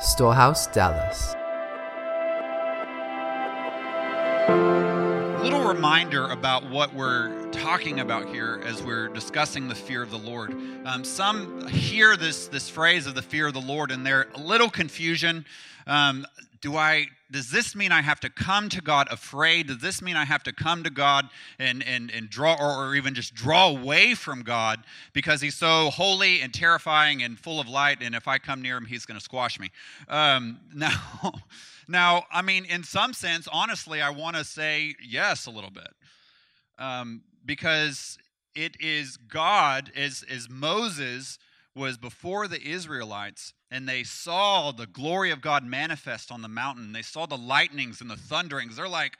Storehouse, Dallas. little reminder about what we're talking about here as we're discussing the fear of the Lord. Um, some hear this this phrase of the fear of the Lord, and they're a little confusion. Um, do I? Does this mean I have to come to God afraid? Does this mean I have to come to God and and and draw, or, or even just draw away from God because He's so holy and terrifying and full of light? And if I come near Him, He's going to squash me. Um, now. Now, I mean, in some sense, honestly, I want to say yes a little bit. Um, because it is God, as, as Moses was before the Israelites, and they saw the glory of God manifest on the mountain. They saw the lightnings and the thunderings. They're like,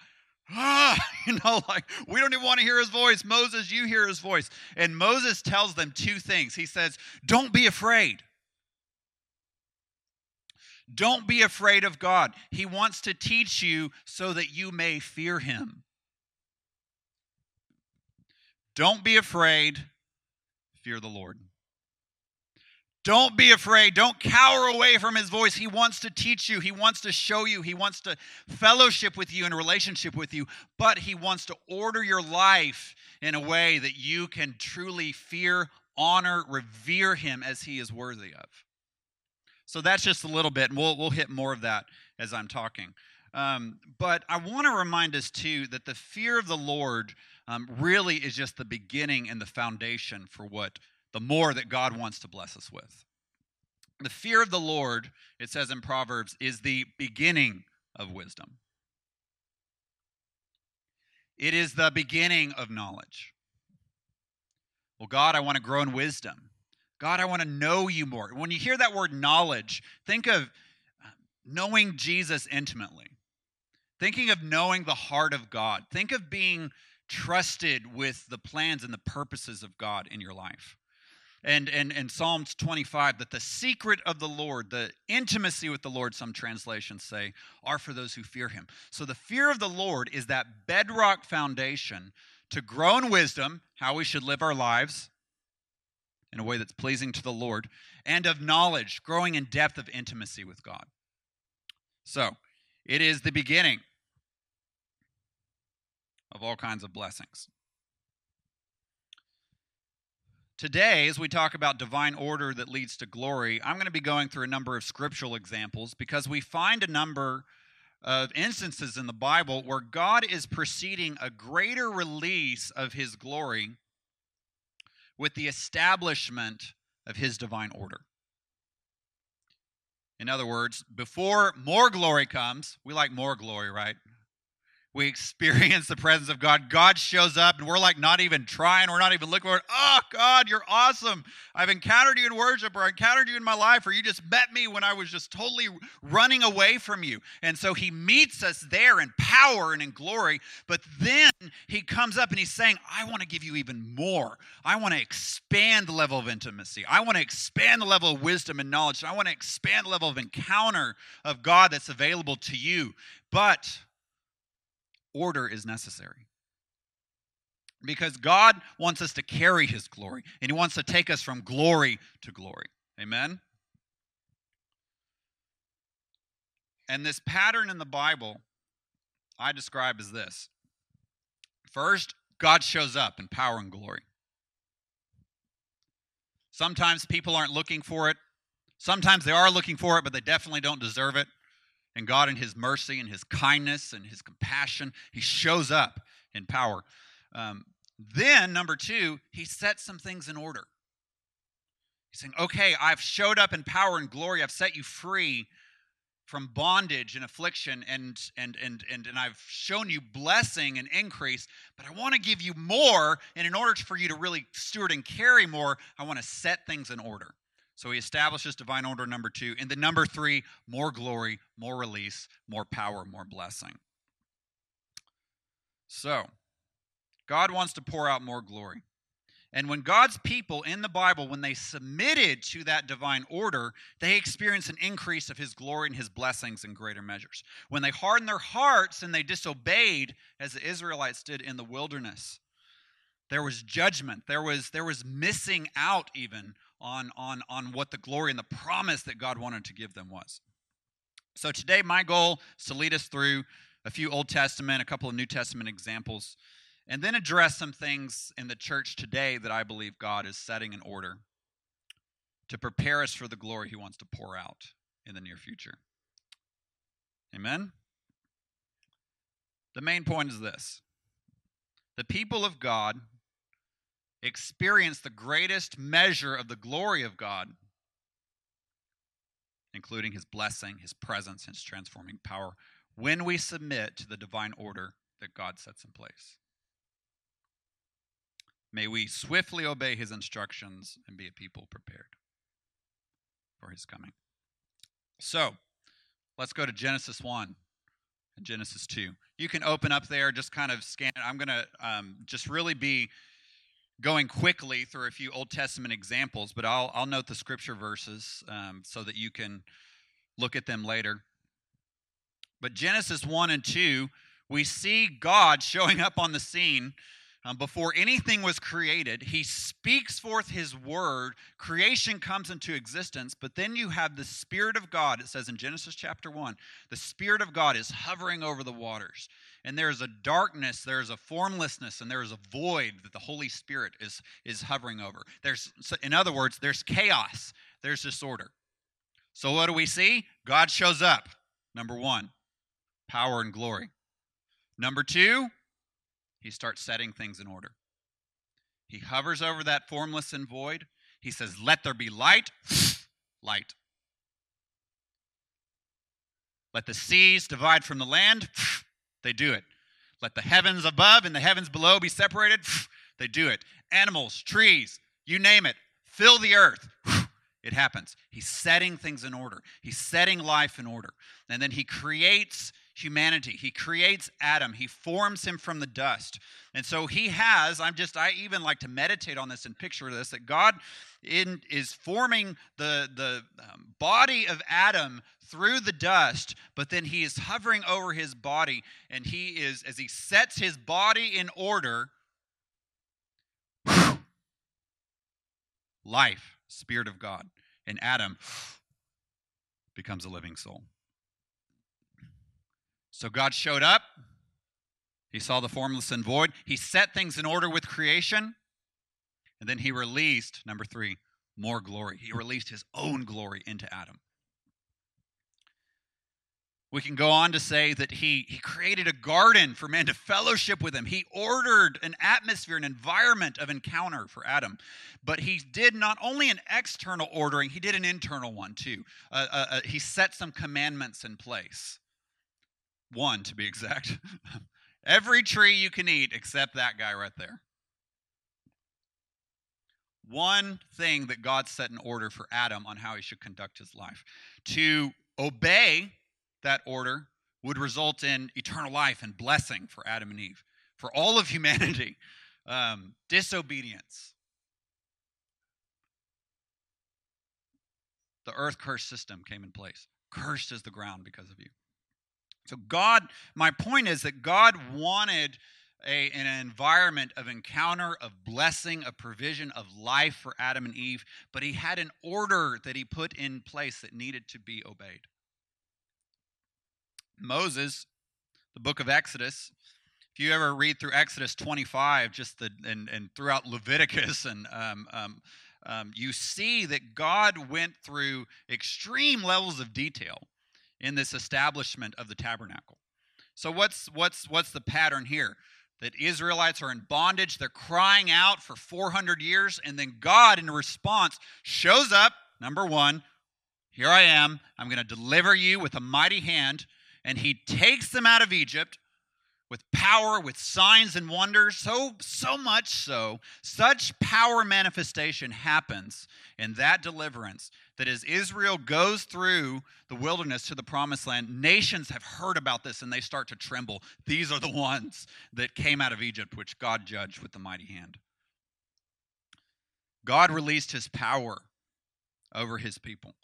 ah, you know, like, we don't even want to hear his voice. Moses, you hear his voice. And Moses tells them two things. He says, Don't be afraid. Don't be afraid of God. He wants to teach you so that you may fear him. Don't be afraid, fear the Lord. Don't be afraid. Don't cower away from his voice. He wants to teach you. He wants to show you. He wants to fellowship with you and relationship with you. But he wants to order your life in a way that you can truly fear, honor, revere him as he is worthy of. So that's just a little bit, and we'll, we'll hit more of that as I'm talking. Um, but I want to remind us, too, that the fear of the Lord um, really is just the beginning and the foundation for what the more that God wants to bless us with. The fear of the Lord, it says in Proverbs, is the beginning of wisdom. It is the beginning of knowledge. Well, God, I want to grow in wisdom. God, I want to know you more. When you hear that word knowledge, think of uh, knowing Jesus intimately, thinking of knowing the heart of God, think of being trusted with the plans and the purposes of God in your life. And, and, and Psalms 25, that the secret of the Lord, the intimacy with the Lord, some translations say, are for those who fear him. So the fear of the Lord is that bedrock foundation to grow in wisdom, how we should live our lives, in a way that's pleasing to the Lord, and of knowledge, growing in depth of intimacy with God. So, it is the beginning of all kinds of blessings. Today, as we talk about divine order that leads to glory, I'm going to be going through a number of scriptural examples because we find a number of instances in the Bible where God is preceding a greater release of his glory with the establishment of his divine order. In other words, before more glory comes, we like more glory, right? We experience the presence of God. God shows up and we're like not even trying, we're not even looking for it. Oh, God, you're awesome. I've encountered you in worship or I encountered you in my life or you just met me when I was just totally running away from you. And so he meets us there in power and in glory. But then he comes up and he's saying, I want to give you even more. I want to expand the level of intimacy. I want to expand the level of wisdom and knowledge. I want to expand the level of encounter of God that's available to you. But order is necessary. Because God wants us to carry His glory, and He wants to take us from glory to glory. Amen? And this pattern in the Bible I describe as this First, God shows up in power and glory. Sometimes people aren't looking for it. Sometimes they are looking for it, but they definitely don't deserve it. And God, in His mercy and His kindness and His compassion, He shows up in power. Um, then, number two, He sets some things in order. He's saying, okay, I've showed up in power and glory. I've set you free from bondage and affliction and and and and, and I've shown you blessing and increase, but I want to give you more. And in order for you to really steward and carry more, I want to set things in order. So he establishes divine order number two. And the number three, more glory, more release, more power, more blessing. So, God wants to pour out more glory. And when God's people in the Bible, when they submitted to that divine order, they experienced an increase of his glory and his blessings in greater measures. When they hardened their hearts and they disobeyed, as the Israelites did in the wilderness, there was judgment. There was, there was missing out even on, on, on what the glory and the promise that God wanted to give them was. So today, my goal is to lead us through a few Old Testament, a couple of New Testament examples, and then address some things in the church today that I believe God is setting in order to prepare us for the glory he wants to pour out in the near future. Amen? The main point is this the people of God experience the greatest measure of the glory of God, including his blessing, his presence, his transforming power, when we submit to the divine order that God sets in place. May we swiftly obey his instructions and be a people prepared for his coming. So, let's go to Genesis 1 and Genesis 2. You can open up there, just kind of scan. I'm going to um, just really be going quickly through a few Old Testament examples, but I'll, I'll note the scripture verses um, so that you can look at them later. But Genesis 1 and 2, we see God showing up on the scene um, before anything was created, he speaks forth his word. Creation comes into existence, but then you have the Spirit of God. It says in Genesis chapter 1 the Spirit of God is hovering over the waters. And there is a darkness, there is a formlessness, and there is a void that the Holy Spirit is, is hovering over. There's, in other words, there's chaos, there's disorder. So what do we see? God shows up. Number one, power and glory. Number two, he starts setting things in order. He hovers over that formless and void. He says, Let there be light, light. Let the seas divide from the land, they do it. Let the heavens above and the heavens below be separated, they do it. Animals, trees, you name it, fill the earth. It happens. He's setting things in order. He's setting life in order. And then he creates humanity. He creates Adam, he forms him from the dust. And so he has, I'm just, I even like to meditate on this and picture this that God in, is forming the, the um, body of Adam through the dust, but then he is hovering over his body, and he is, as he sets his body in order, life, Spirit of God. And Adam becomes a living soul. So God showed up. He saw the formless and void. He set things in order with creation. And then he released, number three, more glory. He released his own glory into Adam. We can go on to say that he, he created a garden for man to fellowship with him. He ordered an atmosphere, an environment of encounter for Adam. But he did not only an external ordering, he did an internal one too. Uh, uh, uh, he set some commandments in place one to be exact. Every tree you can eat except that guy right there. One thing that God set in order for Adam on how he should conduct his life. To obey that order would result in eternal life and blessing for Adam and Eve, for all of humanity. Um, disobedience. The earth curse system came in place. Cursed is the ground because of you. So, God, my point is that God wanted a, an environment of encounter, of blessing, of provision, of life for Adam and Eve, but He had an order that He put in place that needed to be obeyed. Moses, the book of Exodus, if you ever read through Exodus 25, just the and, and throughout Leviticus, and um, um, um, you see that God went through extreme levels of detail in this establishment of the tabernacle. So what's what's what's the pattern here? That Israelites are in bondage, they're crying out for 400 years and then God in response shows up, number 1, here I am, I'm going to deliver you with a mighty hand and he takes them out of Egypt with power, with signs and wonders, so so much so, such power manifestation happens in that deliverance that as Israel goes through the wilderness to the promised land, nations have heard about this and they start to tremble. These are the ones that came out of Egypt, which God judged with the mighty hand. God released his power over his people.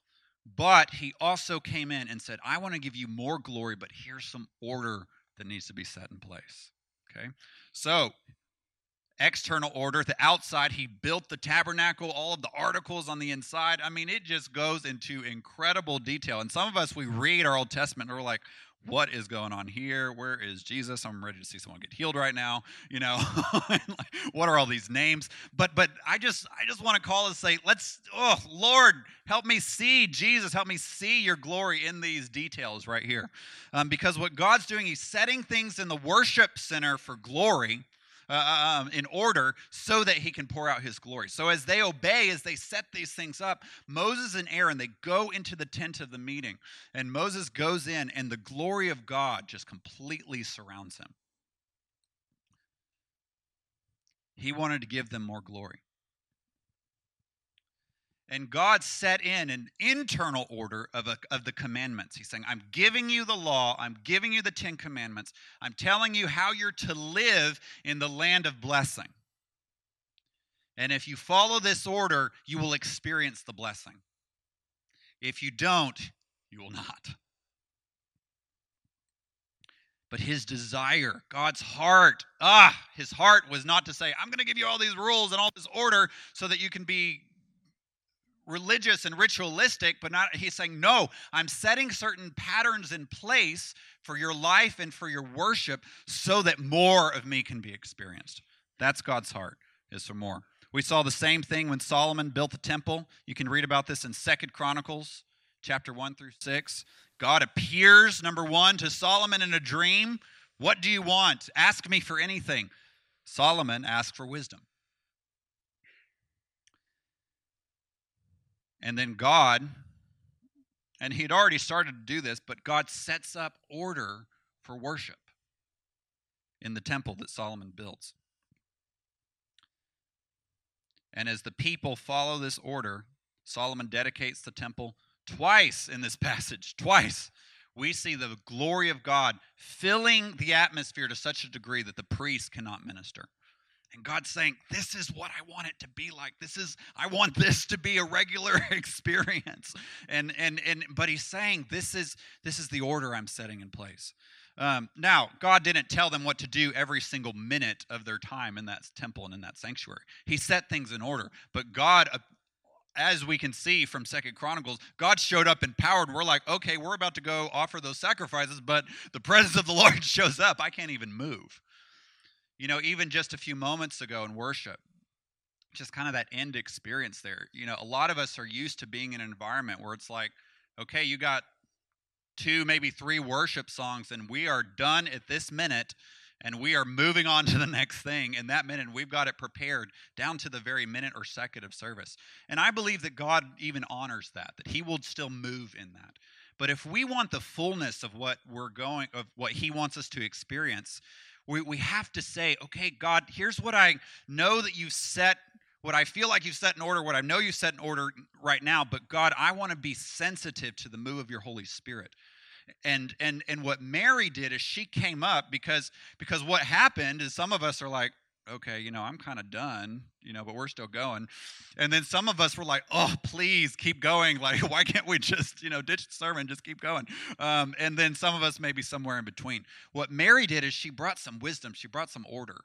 But he also came in and said, I want to give you more glory, but here's some order that needs to be set in place. Okay? So, external order. The outside, he built the tabernacle, all of the articles on the inside. I mean, it just goes into incredible detail. And some of us, we read our Old Testament and we're like, what is going on here? Where is Jesus? I'm ready to see someone get healed right now. You know, what are all these names? But but I just I just want to call and say, let's oh Lord, help me see Jesus, help me see your glory in these details right here. Um, because what God's doing, He's setting things in the worship center for glory uh, uh, um, in order so that he can pour out his glory. So as they obey, as they set these things up, Moses and Aaron, they go into the tent of the meeting. And Moses goes in, and the glory of God just completely surrounds him. He wanted to give them more glory. And God set in an internal order of, a, of the commandments. He's saying, I'm giving you the law, I'm giving you the Ten Commandments, I'm telling you how you're to live in the land of blessing. And if you follow this order, you will experience the blessing. If you don't, you will not. But his desire, God's heart, ah, his heart was not to say, I'm going to give you all these rules and all this order so that you can be religious and ritualistic, but not, he's saying, no, I'm setting certain patterns in place for your life and for your worship so that more of me can be experienced. That's God's heart, is for more. We saw the same thing when Solomon built the temple. You can read about this in Second Chronicles chapter 1 through 6. God appears, number one, to Solomon in a dream. What do you want? Ask me for anything. Solomon asked for wisdom. And then God, and he'd already started to do this, but God sets up order for worship in the temple that Solomon builds. And as the people follow this order, Solomon dedicates the temple twice in this passage. Twice. We see the glory of God filling the atmosphere to such a degree that the priests cannot minister. And God's saying, This is what I want it to be like. This is, I want this to be a regular experience. And and and but he's saying this is this is the order I'm setting in place. Um, now, God didn't tell them what to do every single minute of their time in that temple and in that sanctuary. He set things in order. But God uh, as we can see from second chronicles god showed up empowered we're like okay we're about to go offer those sacrifices but the presence of the lord shows up i can't even move you know, even just a few moments ago in worship, just kind of that end experience there. You know, a lot of us are used to being in an environment where it's like, okay, you got two, maybe three worship songs, and we are done at this minute, and we are moving on to the next thing in that minute. We've got it prepared down to the very minute or second of service. And I believe that God even honors that, that He will still move in that. But if we want the fullness of what we're going, of what He wants us to experience, we, we have to say, okay, God, here's what I know that you've set, what I feel like you've set in order, what I know you set in order right now, but God, I want to be sensitive to the move of your Holy Spirit. And and and what mary did is she came up because because what happened is some of us are like okay, you know, I'm kind of done, you know, but we're still going. And then some of us were like, oh, please keep going. Like, why can't we just, you know, ditch the sermon, just keep going? Um, and then some of us maybe somewhere in between. What Mary did is she brought some wisdom, she brought some order.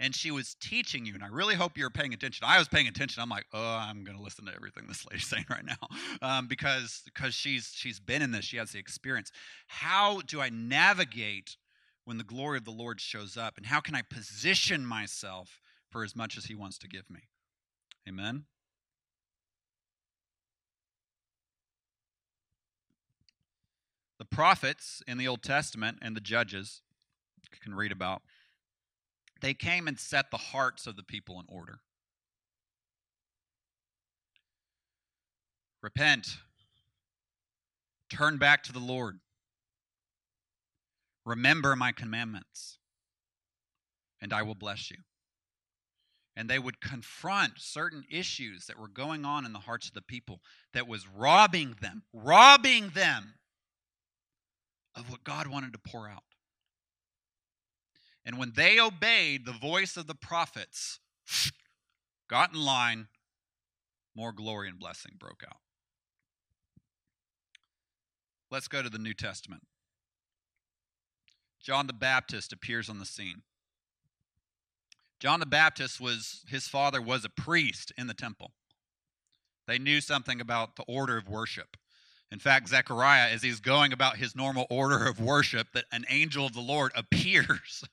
And she was teaching you, and I really hope you're paying attention. I was paying attention. I'm like, oh, I'm going to listen to everything this lady's saying right now, um, because because she's she's been in this. She has the experience. How do I navigate when the glory of the Lord shows up? And how can I position myself for as much as He wants to give me? Amen. The prophets in the Old Testament and the judges you can read about, they came and set the hearts of the people in order. Repent. Turn back to the Lord. Remember my commandments, and I will bless you. And they would confront certain issues that were going on in the hearts of the people that was robbing them, robbing them of what God wanted to pour out. And when they obeyed the voice of the prophets, got in line, more glory and blessing broke out. Let's go to the New Testament. John the Baptist appears on the scene. John the Baptist was, his father was a priest in the temple. They knew something about the order of worship. In fact, Zechariah, as he's going about his normal order of worship, that an angel of the Lord appears,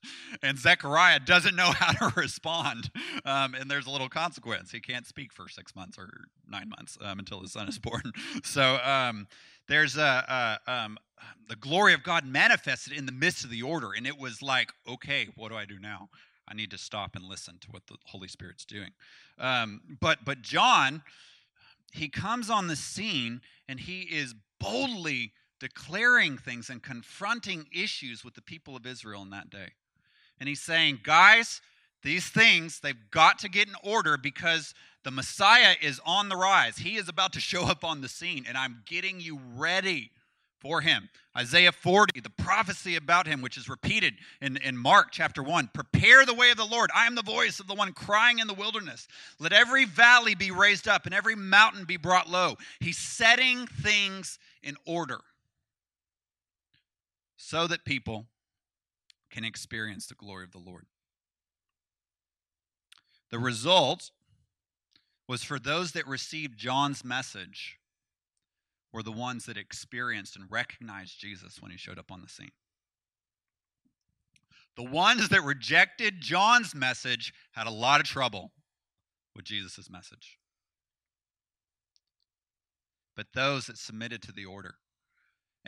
and Zechariah doesn't know how to respond. Um, and there's a little consequence. He can't speak for six months or nine months um, until his son is born. So um, there's a, a um, the glory of God manifested in the midst of the order, and it was like, okay, what do I do now? I need to stop and listen to what the Holy Spirit's doing. Um, but but John he comes on the scene and he is boldly declaring things and confronting issues with the people of Israel in that day. And he's saying, guys, these things, they've got to get in order because the Messiah is on the rise. He is about to show up on the scene, and I'm getting you ready for him. Isaiah 40, the prophecy about him, which is repeated in, in Mark chapter 1 Prepare the way of the Lord. I am the voice of the one crying in the wilderness. Let every valley be raised up and every mountain be brought low. He's setting things in order so that people can experience the glory of the Lord. The result was for those that received John's message were the ones that experienced and recognized Jesus when he showed up on the scene. The ones that rejected John's message had a lot of trouble with Jesus' message. But those that submitted to the order,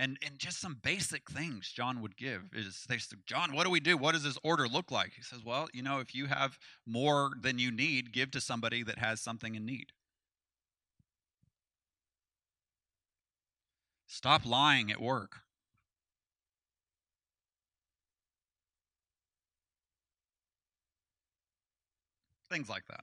and, and just some basic things John would give is they said, John, what do we do? What does this order look like? He says, Well, you know, if you have more than you need, give to somebody that has something in need. Stop lying at work. Things like that.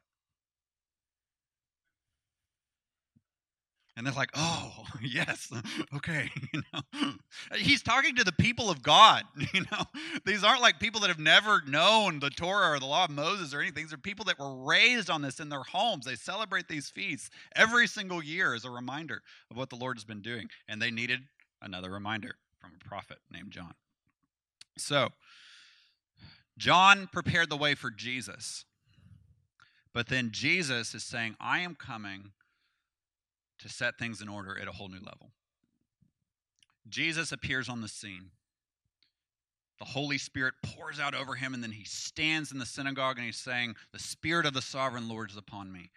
And they're like, oh, yes, okay. You know, he's talking to the people of God. You know, these aren't like people that have never known the Torah or the law of Moses or anything. These are people that were raised on this in their homes. They celebrate these feasts every single year as a reminder of what the Lord has been doing. And they needed another reminder from a prophet named John. So, John prepared the way for Jesus. But then Jesus is saying, I am coming to set things in order at a whole new level. Jesus appears on the scene. The Holy Spirit pours out over him, and then he stands in the synagogue and he's saying, The Spirit of the sovereign Lord is upon me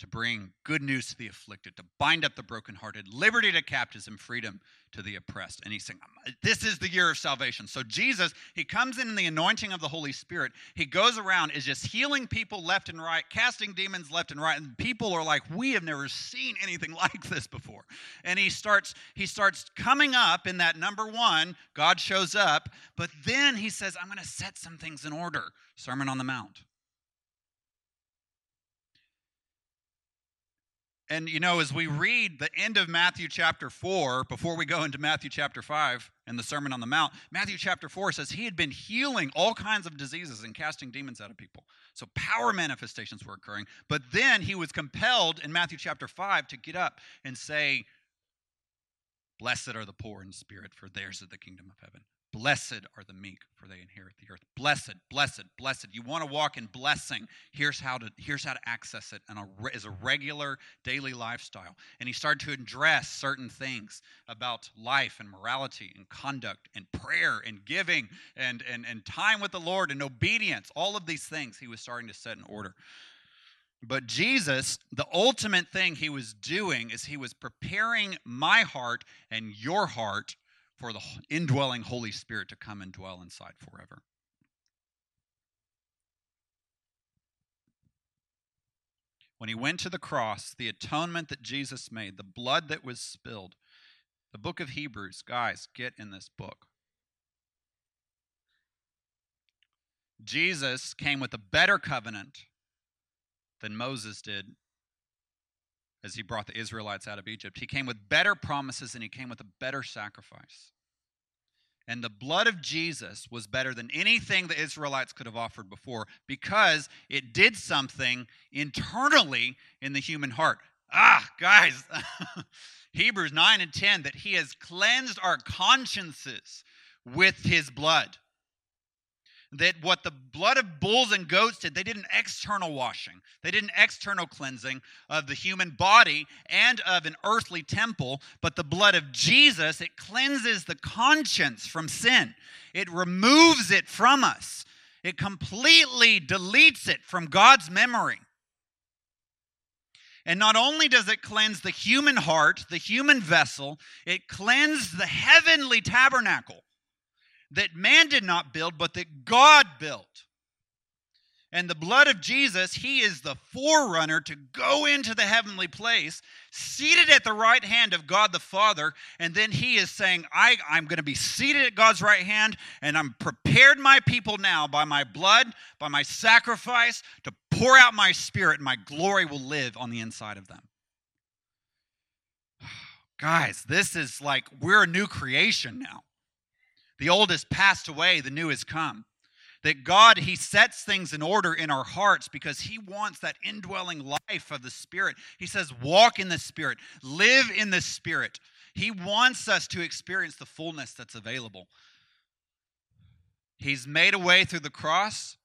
to bring good news to the afflicted, to bind up the brokenhearted, liberty to captives, and freedom to the oppressed. And he's saying, uh, This is the year of salvation. So Jesus, he comes in in the anointing of the Holy Spirit. He goes around, is just healing people left and right, casting demons left and right. And people are like, We have never seen anything like this before. And he starts, he starts coming up in that number one, God shows up, but then he says, I'm going to set some things in order. Sermon on the Mount. And you know, as we mm-hmm. read the end of Matthew chapter 4, before we go into Matthew chapter 5 and the Sermon on the Mount, Matthew chapter 4 says he had been healing all kinds of diseases and casting demons out of people. So power manifestations were occurring. But then he was compelled in Matthew chapter 5 to get up and say, Blessed are the poor in spirit, for theirs is the kingdom of heaven. Blessed are the meek, for they inherit the earth. Blessed, blessed, blessed. You want to walk in blessing. Here's how to here's how to access it and as a regular daily lifestyle. And he started to address certain things about life and morality and conduct and prayer and giving and, and, and time with the Lord and obedience. All of these things he was starting to set in order. But Jesus, the ultimate thing he was doing is he was preparing my heart and your heart for the indwelling Holy Spirit to come and dwell inside forever. When he went to the cross, the atonement that Jesus made, the blood that was spilled, the book of Hebrews, guys, get in this book. Jesus came with a better covenant than Moses did as he brought the Israelites out of Egypt. He came with better promises and he came with a better sacrifice. And the blood of Jesus was better than anything the Israelites could have offered before because it did something internally in the human heart. Ah, guys, Hebrews 9 and 10 that he has cleansed our consciences with his blood. That what the blood of bulls and goats did, they did an external washing, they did an external cleansing of the human body and of an earthly temple. But the blood of Jesus, it cleanses the conscience from sin, it removes it from us, it completely deletes it from God's memory. And not only does it cleanse the human heart, the human vessel, it cleansed the heavenly tabernacle that man did not build, but that God built. And the blood of Jesus, he is the forerunner to go into the heavenly place, seated at the right hand of God the Father. And then he is saying, I, I'm going to be seated at God's right hand, and I'm prepared my people now by my blood, by my sacrifice, to pour out my spirit, and my glory will live on the inside of them. Guys, this is like we're a new creation now. The old has passed away, the new has come. That God, He sets things in order in our hearts because He wants that indwelling life of the Spirit. He says, walk in the Spirit, live in the Spirit. He wants us to experience the fullness that's available. He's made a way through the cross.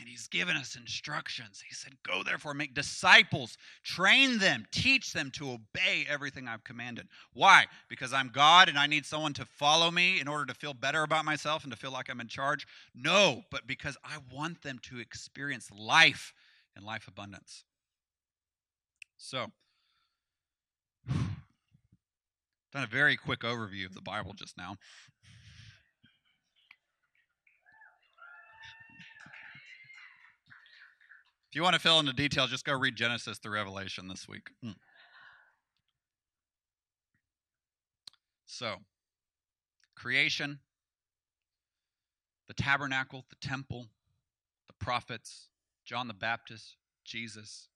And he's given us instructions. He said, Go therefore, make disciples, train them, teach them to obey everything I've commanded. Why? Because I'm God and I need someone to follow me in order to feel better about myself and to feel like I'm in charge? No, but because I want them to experience life and life abundance. So, done a very quick overview of the Bible just now. If you want to fill in the details, just go read Genesis through Revelation this week. Mm. So, creation, the tabernacle, the temple, the prophets, John the Baptist, Jesus,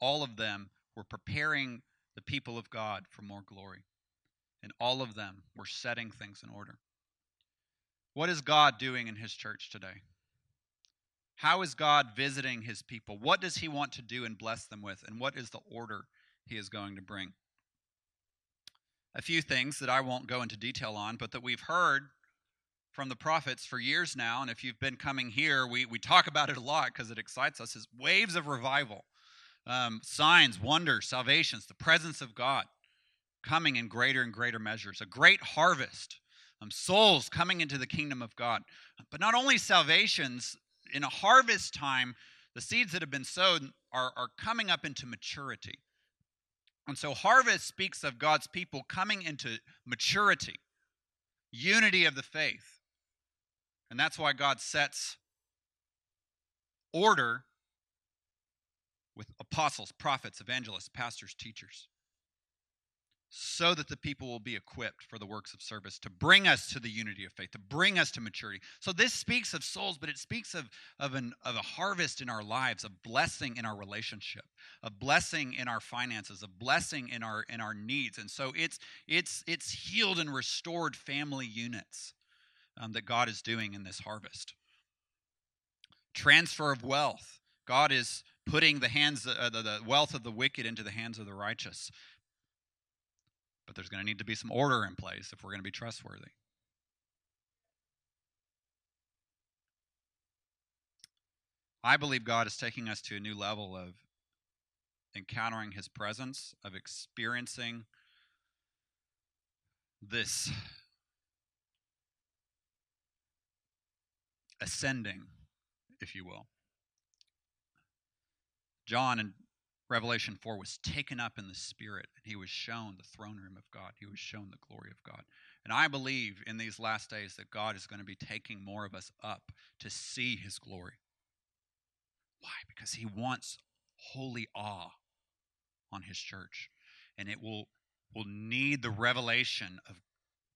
all of them were preparing the people of God for more glory. And all of them were setting things in order. What is God doing in his church today? How is God visiting his people? What does he want to do and bless them with? And what is the order he is going to bring? A few things that I won't go into detail on, but that we've heard from the prophets for years now. And if you've been coming here, we, we talk about it a lot because it excites us is waves of revival, um, signs, wonders, salvations, the presence of God coming in greater and greater measures, a great harvest. Um, souls coming into the kingdom of God. But not only salvations, in a harvest time, the seeds that have been sown are, are coming up into maturity. And so, harvest speaks of God's people coming into maturity, unity of the faith. And that's why God sets order with apostles, prophets, evangelists, pastors, teachers so that the people will be equipped for the works of service to bring us to the unity of faith to bring us to maturity. So this speaks of souls but it speaks of, of, an, of a harvest in our lives a blessing in our relationship a blessing in our finances a blessing in our in our needs. And so it's it's it's healed and restored family units um, that god is doing in this harvest. Transfer of wealth. God is putting the hands uh, the, the wealth of the wicked into the hands of the righteous but there's going to need to be some order in place if we're going to be trustworthy. I believe God is taking us to a new level of encountering His presence, of experiencing this ascending, if you will. John in Revelation 4 was taken up in the Spirit, and he was shown the throne room of God. He was shown the glory of God. And I believe in these last days that God is going to be taking more of us up to see his glory. Why? Because he wants holy awe on his church. And it will, will need the revelation of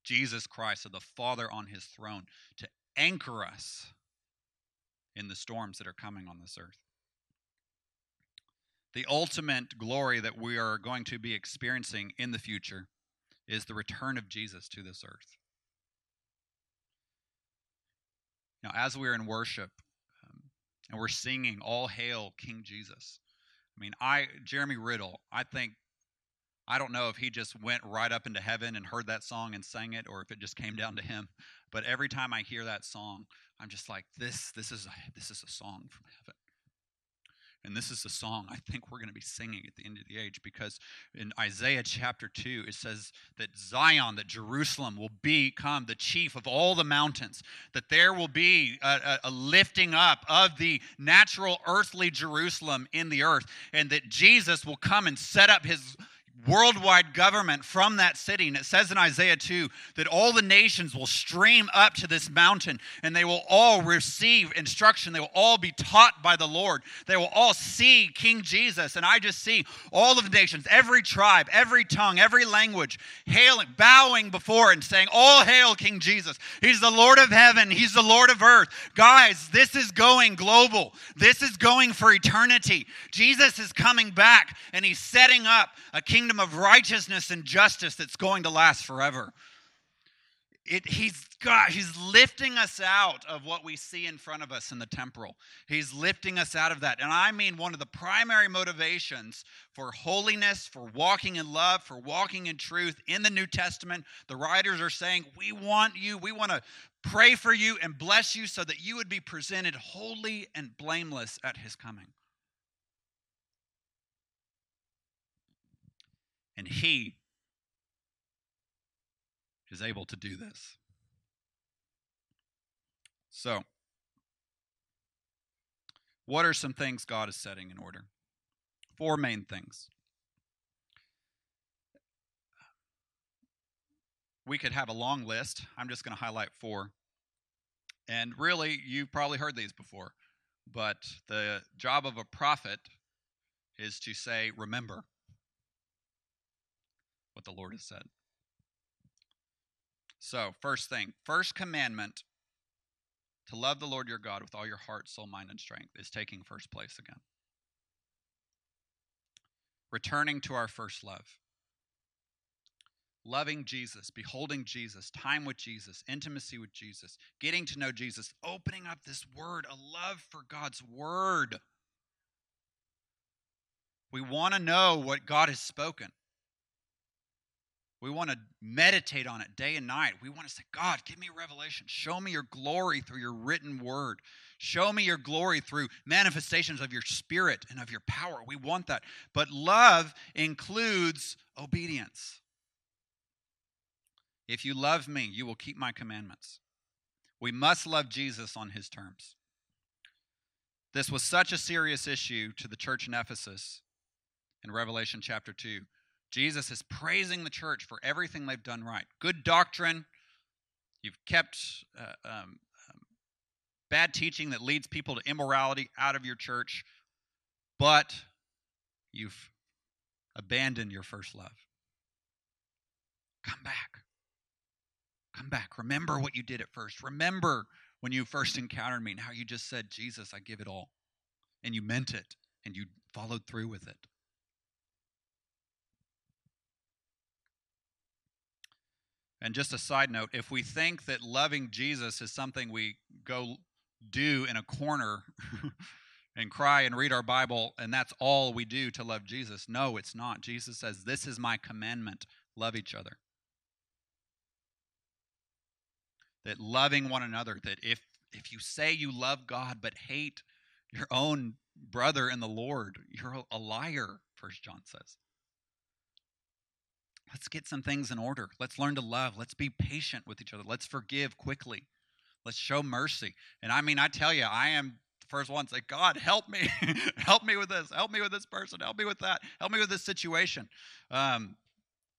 Jesus Christ, of the Father on his throne, to anchor us in the storms that are coming on this earth the ultimate glory that we are going to be experiencing in the future is the return of Jesus to this earth. Now, as we're in worship um, and we're singing "All Hail King Jesus," I mean, I Jeremy Riddle, I think, I don't know if he just went right up into heaven and heard that song and sang it, or if it just came down to him. But every time I hear that song, I'm just like, this, this is a, this is a song from heaven. And this is the song I think we're going to be singing at the end of the age because in Isaiah chapter 2, it says that Zion, that Jerusalem will become the chief of all the mountains, that there will be a, a, lifting up of the natural earthly Jerusalem in the earth, and that Jesus will come and set up his Mm-hmm. worldwide government from that city. And it says in Isaiah 2 that all the nations will stream up to this mountain and they will all receive instruction. They will all be taught by the Lord. They will all see King Jesus. And I just see all of the nations, every tribe, every tongue, every language, hailing, bowing before and saying, All hail King Jesus. He's the Lord of heaven, He's the Lord of earth. Guys, this is going global, this is going for eternity. Jesus is coming back and He's setting up a kingdom kingdom of righteousness and justice that's going to last forever. It, he's God, he's lifting us out of what we see in front of us in the temporal. He's lifting us out of that. And I mean, one of the primary motivations for holiness, for walking in love, for walking in truth in the New Testament, the writers are saying, We want you, we want to pray for you and bless you so that you would be presented holy and blameless at his coming. And He is able to do this. So, what are some things God is setting in order? Four main things. We could have a long list. I'm just going to highlight four. And really, you've probably heard these before. But the job of a prophet is to say, remember what the Lord has said. So, first thing, first commandment to love the Lord your God with all your heart, soul, mind, and strength is taking first place again. Returning to our first love. Loving Jesus, beholding Jesus, time with Jesus, intimacy with Jesus, getting to know Jesus, opening up this word, a love for God's word. We want to know what God has spoken. We want to meditate on it day and night. We want to say, God, give me revelation. Show me your glory through your written word. Show me your glory through manifestations of your spirit and of your power. We want that. But love includes obedience. If you love me, you will keep my commandments. We must love Jesus on his terms. This was such a serious issue to the church in Ephesus in Revelation chapter 2 Jesus is praising the church for everything they've done right. Good doctrine. You've kept uh, um, um, bad teaching that leads people to immorality out of your church, but you've abandoned your first love. Come back. Come back. Remember what you did at first. Remember when you first encountered me and how you just said, Jesus, I give it all. And you meant it and you followed through with it. And just a side note if we think that loving Jesus is something we go do in a corner and cry and read our Bible and that's all we do to love Jesus, no, it's not. Jesus says, This is my commandment love each other. That loving one another, that if if you say you love God but hate your own brother in the Lord, you're a liar, First John says. Let's get some things in order. Let's learn to love. Let's be patient with each other. Let's forgive quickly. Let's show mercy. And I mean, I tell you, I am the first one to say, God, help me. help me with this. Help me with this person. Help me with that. Help me with this situation. Um,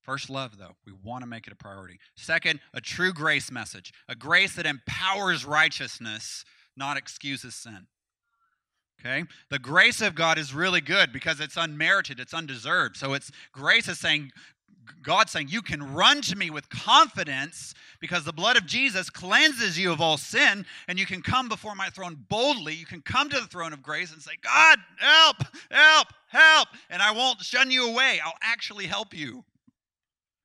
first, love, though. We want to make it a priority. Second, a true grace message, a grace that empowers righteousness, not excuses sin. Okay? The grace of God is really good because it's unmerited, it's undeserved. So it's grace is saying, God saying, You can run to me with confidence because the blood of Jesus cleanses you of all sin, and you can come before my throne boldly. You can come to the throne of grace and say, God, help, help, help, and I won't shun you away. I'll actually help you.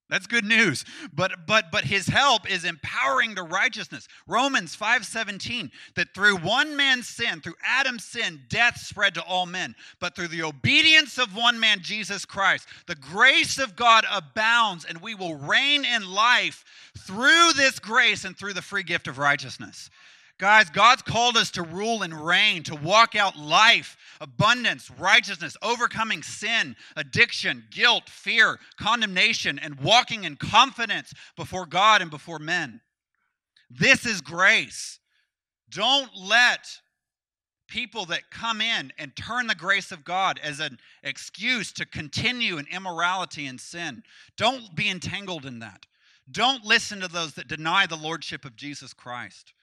That's good news. But but but his help is empowering to righteousness. Romans 5:17 that through one man's sin, through Adam's sin, death spread to all men. But through the obedience of one man, Jesus Christ, the grace of God abounds and we will reign in life through this grace and through the free gift of righteousness. Guys, God's called us to rule and reign, to walk out life, abundance, righteousness, overcoming sin, addiction, guilt, fear, condemnation, and walking in confidence before God and before men. This is grace. Don't let people that come in and turn the grace of God as an excuse to continue in immorality and sin. Don't be entangled in that. Don't listen to those that deny the lordship of Jesus Christ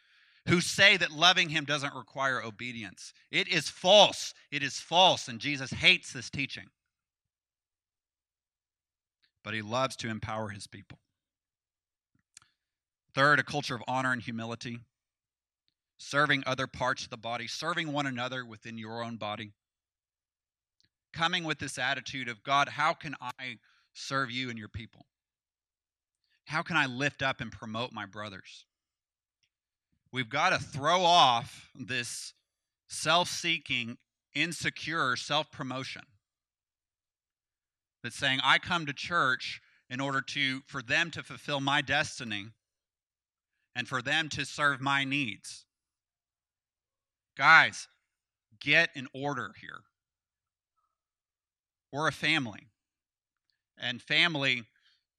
who say that loving him doesn't require obedience. It is false. It is false, and Jesus hates this teaching. But he loves to empower his people. Third, a culture of honor and humility, serving other parts of the body, serving one another within your own body. Coming with this attitude of, God, how can I serve you and your people? How can I lift up and promote my brothers? We've got to throw off this self seeking, insecure self promotion that's saying, I come to church in order to, for them to fulfill my destiny and for them to serve my needs. Guys, get in order here. We're a family, and family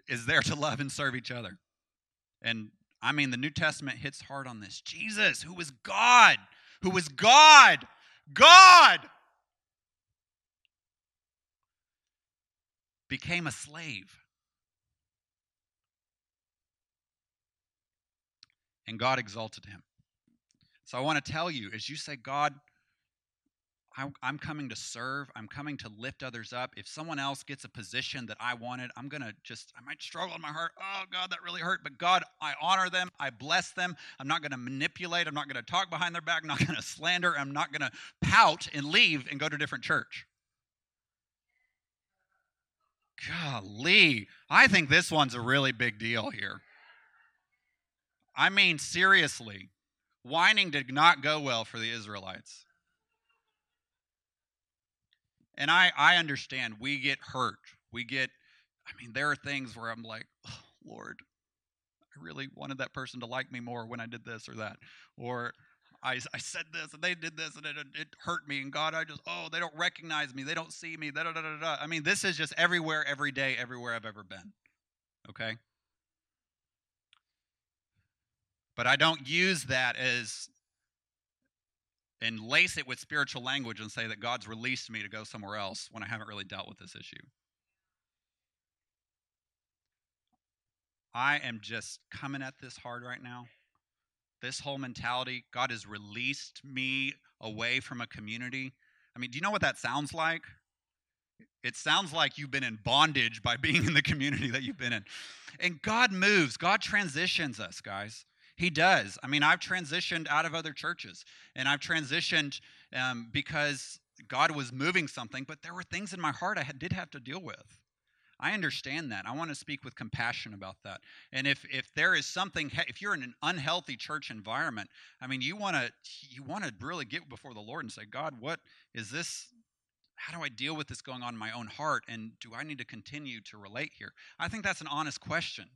is there to love and serve each other. And I mean, the New Testament hits hard on this. Jesus, who was God, who was God, God, became a slave. And God exalted him. So I want to tell you, as you say, God, I'm coming to serve. I'm coming to lift others up. If someone else gets a position that I wanted, I'm going to just, I might struggle in my heart. Oh, God, that really hurt. But God, I honor them. I bless them. I'm not going to manipulate. I'm not going to talk behind their back. I'm not going to slander. I'm not going to pout and leave and go to a different church. Golly, I think this one's a really big deal here. I mean, seriously, whining did not go well for the Israelites. And I, I understand we get hurt. We get, I mean, there are things where I'm like, oh, Lord, I really wanted that person to like me more when I did this or that. Or I, I said this and they did this and it, it hurt me. And God, I just, oh, they don't recognize me. They don't see me. Da, da, da, da, da. I mean, this is just everywhere, every day, everywhere I've ever been. Okay? But I don't use that as and lace it with spiritual language and say that God's released me to go somewhere else when I haven't really dealt with this issue. I am just coming at this hard right now. This whole mentality, God has released me away from a community. I mean, do you know what that sounds like? It sounds like you've been in bondage by being in the community that you've been in. And God moves, God transitions us, guys. He does. I mean, I've transitioned out of other churches, and I've transitioned um, because God was moving something, but there were things in my heart I had, did have to deal with. I understand that. I want to speak with compassion about that. And if if there is something, if you're in an unhealthy church environment, I mean, you want to you want to really get before the Lord and say, God, what is this? How do I deal with this going on in my own heart? And do I need to continue to relate here? I think that's an honest question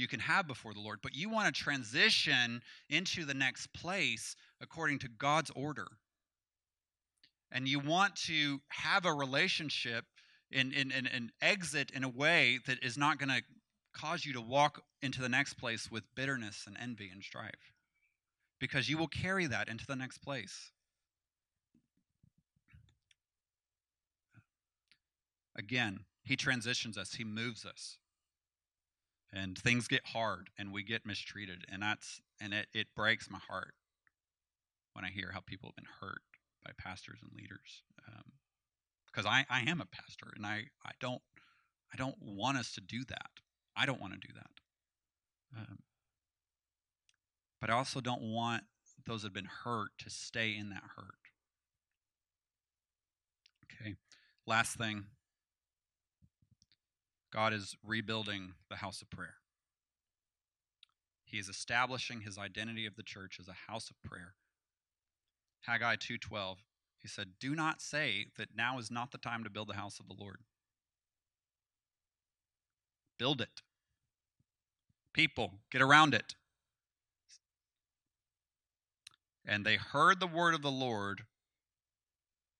you can have before the Lord, but you want to transition into the next place according to God's order. And you want to have a relationship and, and, and, exit in a way that is not going to cause you to walk into the next place with bitterness and envy and strife. Because you will carry that into the next place. Again, he transitions us, he moves us and things get hard and we get mistreated and that's and it, it breaks my heart when i hear how people have been hurt by pastors and leaders um, because I, I am a pastor and I, I don't i don't want us to do that. I don't want to do that. Um, but i also don't want those that have been hurt to stay in that hurt. Okay last thing God is rebuilding the house of prayer. He is establishing his identity of the church as a house of prayer. Haggai 2:12 he said, "Do not say that now is not the time to build the house of the Lord. Build it. People, get around it." And they heard the word of the Lord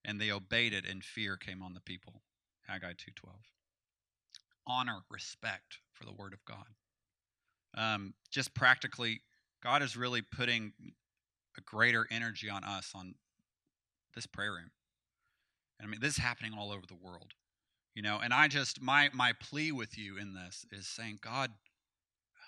and they obeyed it and fear came on the people. Haggai 2:12. Honor, respect for the word of God. Um, just practically, God is really putting a greater energy on us on this prayer room. And I mean, this is happening all over the world, you know. And I just my my plea with you in this is saying, God,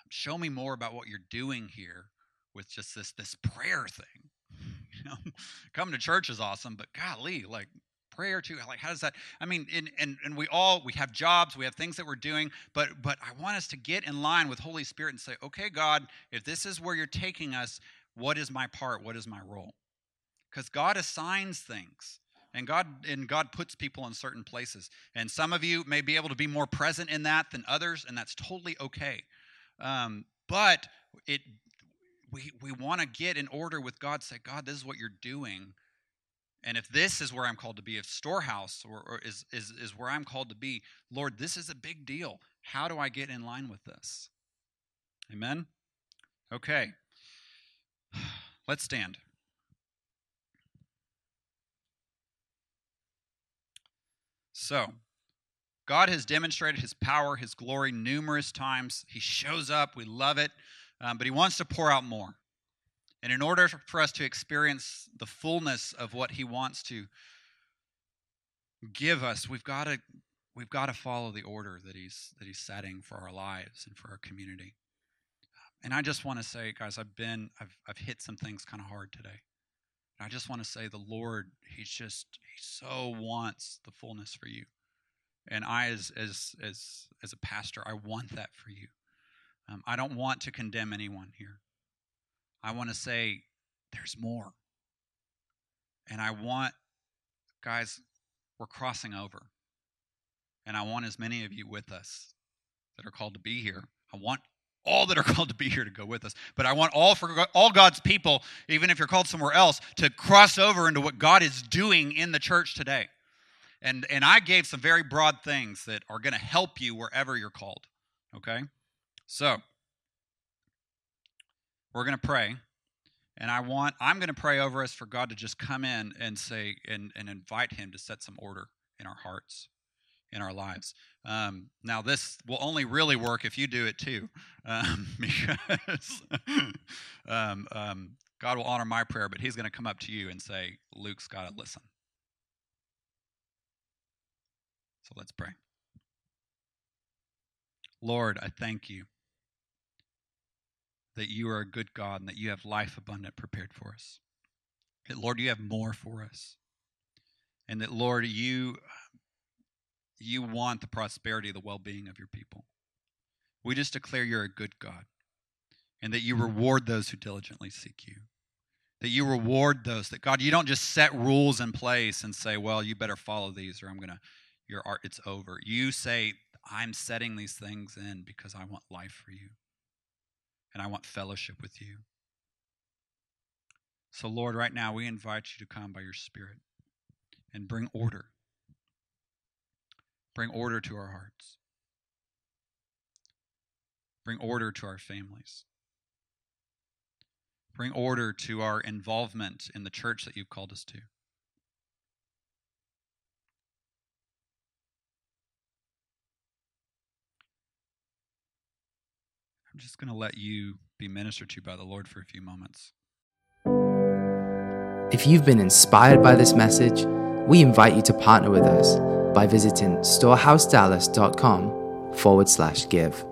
show me more about what you're doing here with just this this prayer thing. You know, coming to church is awesome, but golly, like prayer too like how does that i mean and, and and we all we have jobs we have things that we're doing but but i want us to get in line with holy spirit and say okay god if this is where you're taking us what is my part? What is my role? Because god assigns things and god and god puts people in certain places and some of you may be able to be more present in that than others and that's totally okay. Um, but it we we want to get in order with god say god this is what you're doing and if this is where I'm called to be, if storehouse or, or is, is, is where I'm called to be, Lord, this is a big deal. How do I get in line with this? Amen? Okay. Let's stand. So, God has demonstrated his power, his glory numerous times. He shows up. We love it. Um, but he wants to pour out more. And in order for us to experience the fullness of what he wants to give us, we've got to we've got to follow the order that he's that he's setting for our lives and for our community. And I just want to say, guys, I've been I've I've hit some things kind of hard today. And I just want to say the Lord, he's just he so wants the fullness for you. And I as as as as a pastor, I want that for you. Um, I don't want to condemn anyone here. I want to say there's more. And I want, guys, we're crossing over. And I want as many of you with us that are called to be here. I want all that are called to be here to go with us. But I want all for all God's people, even if you're called somewhere else, to cross over into what God is doing in the church today. And and I gave some very broad things that are going to help you wherever you're called. Okay? So, we're going to pray. And I want, I'm going to pray over us for God to just come in and say, and, and invite Him to set some order in our hearts, in our lives. Um, now, this will only really work if you do it too, um, because um, um, God will honor my prayer, but He's going to come up to you and say, Luke's got to listen. So let's pray. Lord, I thank you that you are a good God and that you have life abundant prepared for us. That, Lord, you have more for us. And that, Lord, you, you want the prosperity, the well being of your people. We just declare you're a good God and that you reward those who diligently seek you. That you reward those, that God, you don't just set rules in place and say, well, you better follow these or I'm going to, your art, it's over. You say, I'm setting these things in because I want life for you and I want fellowship with you. So, Lord, right now we invite you to come by your Spirit and bring order. Bring order to our hearts. Bring order to our families. Bring order to our involvement in the church that you've called us to. I'm just going to let you be ministered to by the Lord for a few moments. If you've been inspired by this message, we invite you to partner with us by visiting storehousedallas.com forward slash give.